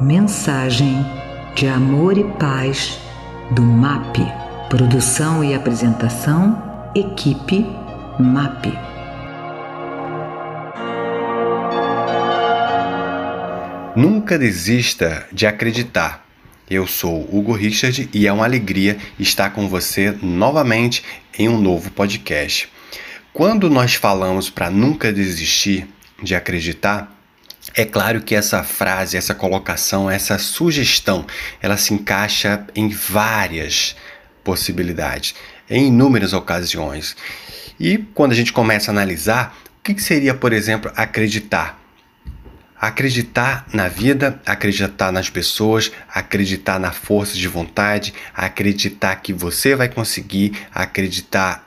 Mensagem de amor e paz do MAP. Produção e apresentação, equipe MAP. Nunca desista de acreditar. Eu sou Hugo Richard e é uma alegria estar com você novamente em um novo podcast. Quando nós falamos para nunca desistir de acreditar, é claro que essa frase, essa colocação, essa sugestão, ela se encaixa em várias possibilidades, em inúmeras ocasiões. E quando a gente começa a analisar, o que seria, por exemplo, acreditar? Acreditar na vida, acreditar nas pessoas, acreditar na força de vontade, acreditar que você vai conseguir, acreditar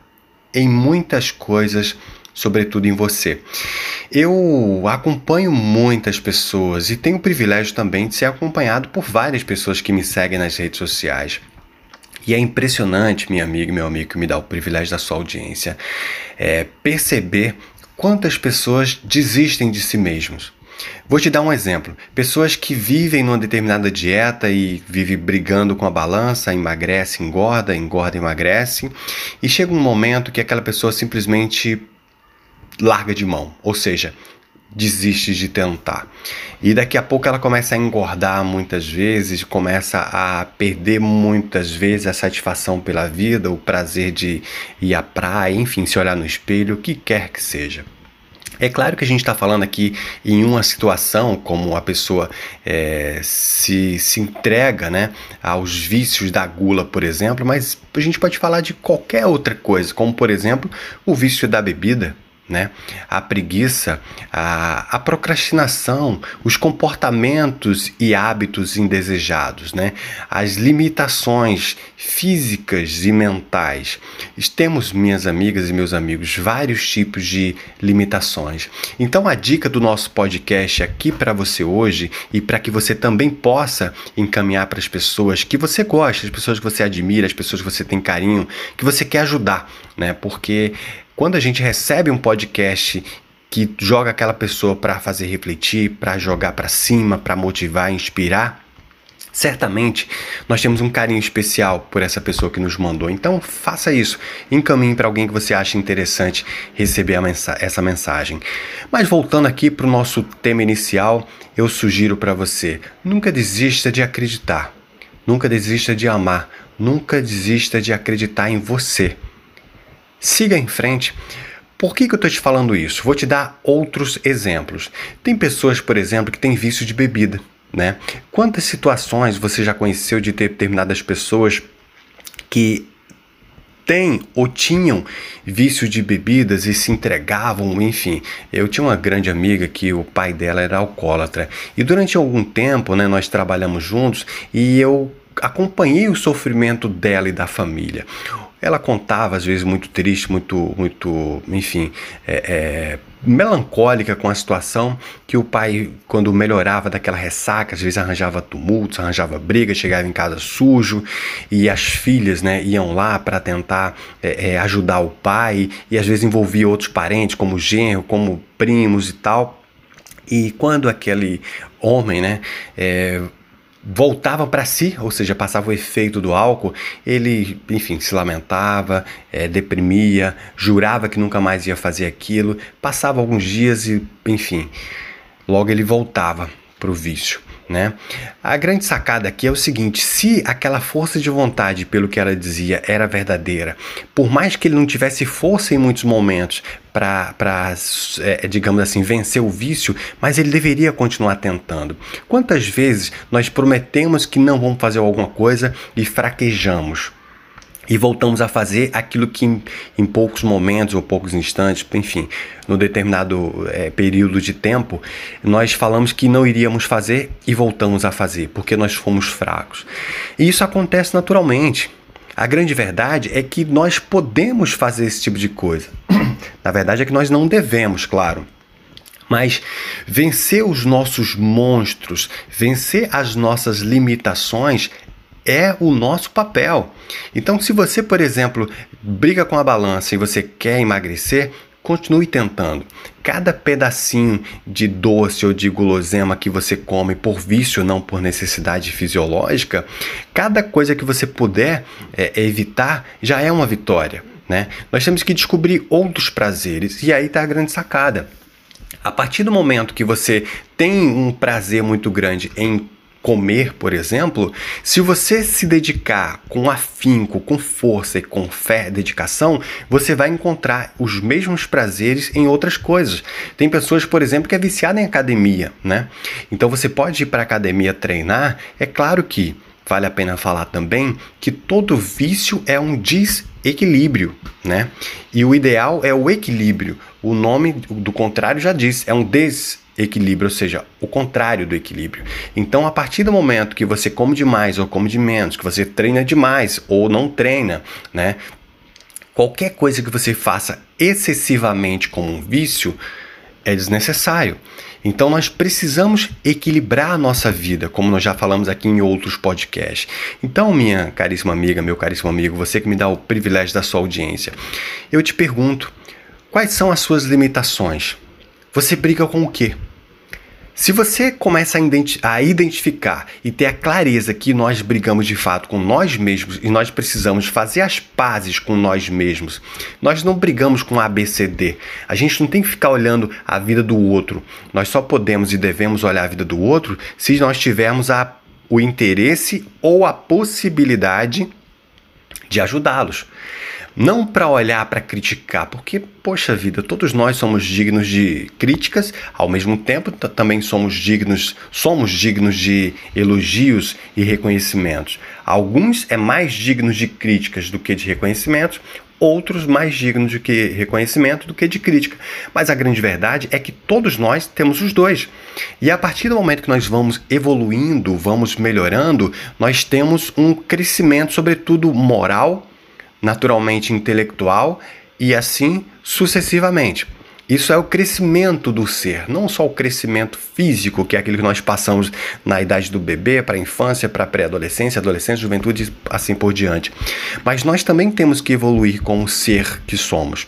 em muitas coisas sobretudo em você. Eu acompanho muitas pessoas e tenho o privilégio também de ser acompanhado por várias pessoas que me seguem nas redes sociais. E é impressionante, minha amiga e meu amigo, que me dá o privilégio da sua audiência, é perceber quantas pessoas desistem de si mesmos. Vou te dar um exemplo. Pessoas que vivem numa determinada dieta e vivem brigando com a balança, emagrece, engorda, engorda, emagrece, e chega um momento que aquela pessoa simplesmente larga de mão, ou seja, desiste de tentar. E daqui a pouco ela começa a engordar muitas vezes, começa a perder muitas vezes a satisfação pela vida, o prazer de ir à praia, enfim, se olhar no espelho, o que quer que seja. É claro que a gente está falando aqui em uma situação como a pessoa é, se, se entrega né, aos vícios da gula, por exemplo, mas a gente pode falar de qualquer outra coisa, como por exemplo o vício da bebida, né? A preguiça, a, a procrastinação, os comportamentos e hábitos indesejados, né? As limitações físicas e mentais. Temos, minhas amigas e meus amigos, vários tipos de limitações. Então, a dica do nosso podcast aqui para você hoje e para que você também possa encaminhar para as pessoas que você gosta, as pessoas que você admira, as pessoas que você tem carinho, que você quer ajudar, né? Porque quando a gente recebe um podcast que joga aquela pessoa para fazer refletir, para jogar para cima, para motivar, inspirar, certamente nós temos um carinho especial por essa pessoa que nos mandou. Então faça isso, encaminhe para alguém que você acha interessante receber mensa essa mensagem. Mas voltando aqui para o nosso tema inicial, eu sugiro para você: nunca desista de acreditar, nunca desista de amar, nunca desista de acreditar em você. Siga em frente. Por que, que eu estou te falando isso? Vou te dar outros exemplos. Tem pessoas, por exemplo, que têm vício de bebida. Né? Quantas situações você já conheceu de determinadas pessoas que têm ou tinham vício de bebidas e se entregavam, enfim. Eu tinha uma grande amiga que o pai dela era alcoólatra e durante algum tempo, né, nós trabalhamos juntos e eu acompanhei o sofrimento dela e da família. Ela contava, às vezes, muito triste, muito, muito, enfim, é, é, melancólica com a situação, que o pai, quando melhorava daquela ressaca, às vezes arranjava tumultos, arranjava briga, chegava em casa sujo, e as filhas né, iam lá para tentar é, é, ajudar o pai, e às vezes envolvia outros parentes, como genro, como primos e tal. E quando aquele homem, né, é, voltava para si, ou seja, passava o efeito do álcool, ele, enfim, se lamentava, é, deprimia, jurava que nunca mais ia fazer aquilo, passava alguns dias e, enfim, logo ele voltava para o vício. Né? A grande sacada aqui é o seguinte: se aquela força de vontade, pelo que ela dizia, era verdadeira, por mais que ele não tivesse força em muitos momentos para, é, digamos assim, vencer o vício, mas ele deveria continuar tentando. Quantas vezes nós prometemos que não vamos fazer alguma coisa e fraquejamos? E voltamos a fazer aquilo que em, em, poucos momentos ou poucos instantes, enfim, no determinado é, período de tempo, nós falamos que não iríamos fazer e voltamos a fazer, porque nós fomos fracos. E isso acontece naturalmente. A grande verdade é que nós podemos fazer esse tipo de coisa. Na verdade é que nós não devemos, claro. Mas vencer os nossos monstros, vencer as nossas limitações é o nosso papel. Então, se você, por exemplo, briga com a balança e você quer emagrecer, continue tentando. Cada pedacinho de doce ou de gulosema que você come por vício, não por necessidade fisiológica, cada coisa que você puder é, evitar já é uma vitória. Né? Nós temos que descobrir outros prazeres e aí está a grande sacada. A partir do momento que você tem um prazer muito grande em comer, por exemplo, se você se dedicar com afinco, com força e com fé, dedicação, você vai encontrar os mesmos prazeres em outras coisas. Tem pessoas, por exemplo, que é viciada em academia, né? Então você pode ir para academia treinar, é claro que vale a pena falar também que todo vício é um desequilíbrio, né? E o ideal é o equilíbrio. O nome do contrário já diz, é um desequilíbrio equilíbrio, ou seja, o contrário do equilíbrio. Então, a partir do momento que você come demais ou come de menos, que você treina demais ou não treina, né? Qualquer coisa que você faça excessivamente como um vício é desnecessário. Então nós precisamos equilibrar a nossa vida, como nós já falamos aqui em outros podcasts. Então, minha caríssima amiga, meu caríssimo amigo, você que me dá o privilégio da sua audiência, eu te pergunto, quais são as suas limitações? Você briga com o quê? Se você começa a, identi a, identificar e ter a clareza que nós brigamos de fato com nós mesmos e nós precisamos fazer as pazes com nós mesmos, nós não brigamos com ABCD. A gente não tem que ficar olhando a vida do outro. Nós só podemos e devemos olhar a vida do outro se nós tivermos a, o interesse ou a possibilidade de ajudá-los. Não para olhar para criticar, porque, poxa vida, todos nós somos dignos de críticas, ao mesmo tempo também somos dignos, somos dignos de elogios e reconhecimentos. Alguns é mais dignos de críticas do que de reconhecimentos, outros mais dignos de que reconhecimento do que de crítica. Mas a grande verdade é que todos nós temos os dois. E a partir do momento que nós vamos evoluindo, vamos melhorando, nós temos um crescimento, sobretudo moral, naturalmente intelectual e assim sucessivamente. Isso é o crescimento do ser, não só o crescimento físico, que é aquele que nós passamos na idade do bebê, para a infância, para a pré-adolescência, adolescência, juventude, assim por diante. Mas nós também temos que evoluir como ser que somos.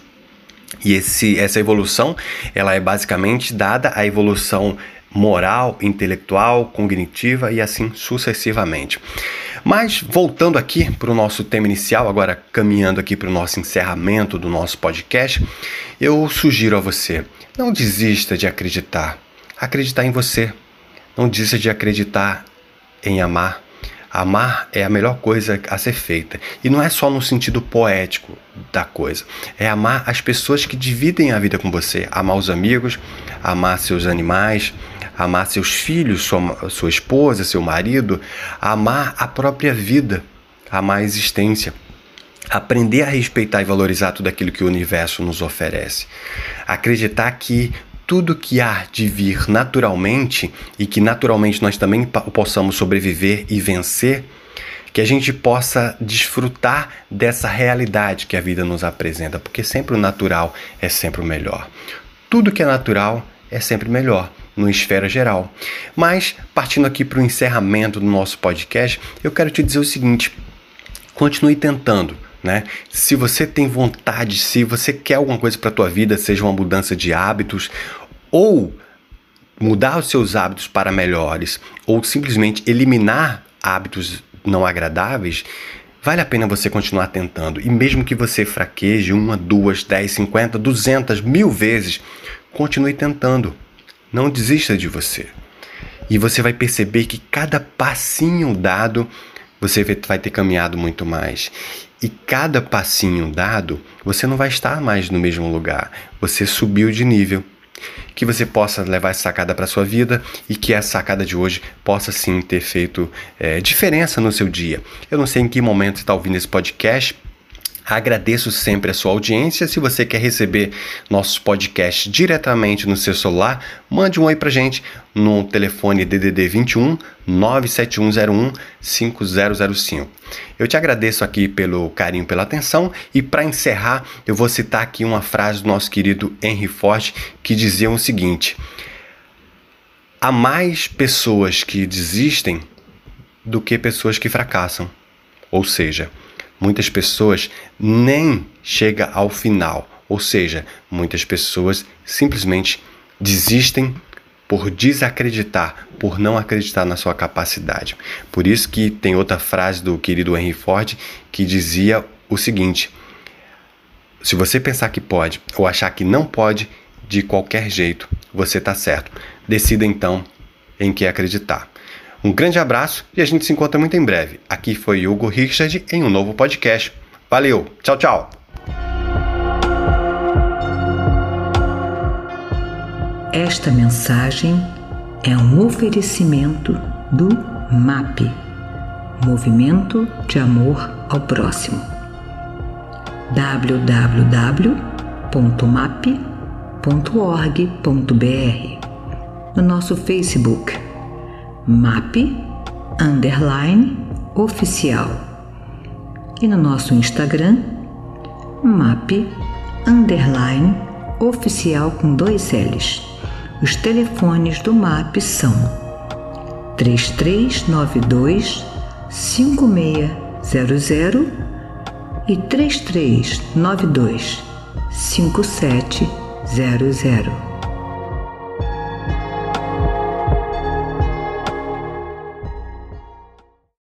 E esse, essa evolução, ela é basicamente dada a evolução moral, intelectual, cognitiva e assim sucessivamente. Mas voltando aqui para o nosso tema inicial, agora caminhando aqui para o nosso encerramento do nosso podcast, eu sugiro a você: não desista de acreditar. Acreditar em você. Não desista de acreditar em amar. Amar é a melhor coisa a ser feita. E não é só no sentido poético da coisa. É amar as pessoas que dividem a vida com você. Amar os amigos, amar seus animais, amar seus filhos, sua, sua esposa, seu marido, amar a própria vida, amar a existência. Aprender a respeitar e valorizar tudo aquilo que o universo nos oferece. Acreditar que tudo que há de vir naturalmente e que naturalmente nós também possamos sobreviver e vencer, que a gente possa desfrutar dessa realidade que a vida nos apresenta, porque sempre o natural é sempre o melhor. Tudo que é natural é sempre melhor no esfera geral. Mas, partindo aqui para o encerramento do nosso podcast, eu quero te dizer o seguinte: continue tentando. Né? Se você tem vontade, se você quer alguma coisa para a tua vida, seja uma mudança de hábitos ou mudar os seus hábitos para melhores ou simplesmente eliminar hábitos não agradáveis, vale a pena você continuar tentando. E mesmo que você fraqueje uma, duas, dez, cinquenta, duzentas, mil vezes, continue tentando. Não desista de você. E você vai perceber que cada passinho dado, você vai ter caminhado muito mais. E cada passinho dado, você não vai estar mais no mesmo lugar. Você subiu de nível. Que você possa levar essa sacada para sua vida e que essa sacada de hoje possa sim ter feito é, diferença no seu dia. Eu não sei em que momento você está ouvindo esse podcast, Agradeço sempre a sua audiência. Se você quer receber nossos podcasts diretamente no seu celular, mande um oi pra gente no telefone DDD 21 97101 5005. Eu te agradeço aqui pelo carinho, pela atenção e para encerrar, eu vou citar aqui uma frase do nosso querido Henry Ford que dizia o seguinte: Há mais pessoas que desistem do que pessoas que fracassam. Ou seja, Muitas pessoas nem chega ao final, Ou seja, muitas pessoas simplesmente desistem por desacreditar, por não acreditar na sua capacidade. Por isso que tem outra frase do querido Henry Ford que dizia o seguinte: se você pensar que pode ou achar que não pode, de qualquer jeito, você está certo. Decida então em que acreditar. Um grande abraço e a gente se encontra muito em breve. Aqui foi Hugo Richard em um novo podcast. Valeu, tchau, tchau. Esta mensagem é um oferecimento do MAP Movimento de Amor ao Próximo. www.map.org.br No nosso Facebook MAP Underline Oficial e no nosso Instagram MAP Underline Oficial com dois L's. Os telefones do MAP são 3392 5600 e 3392 5700.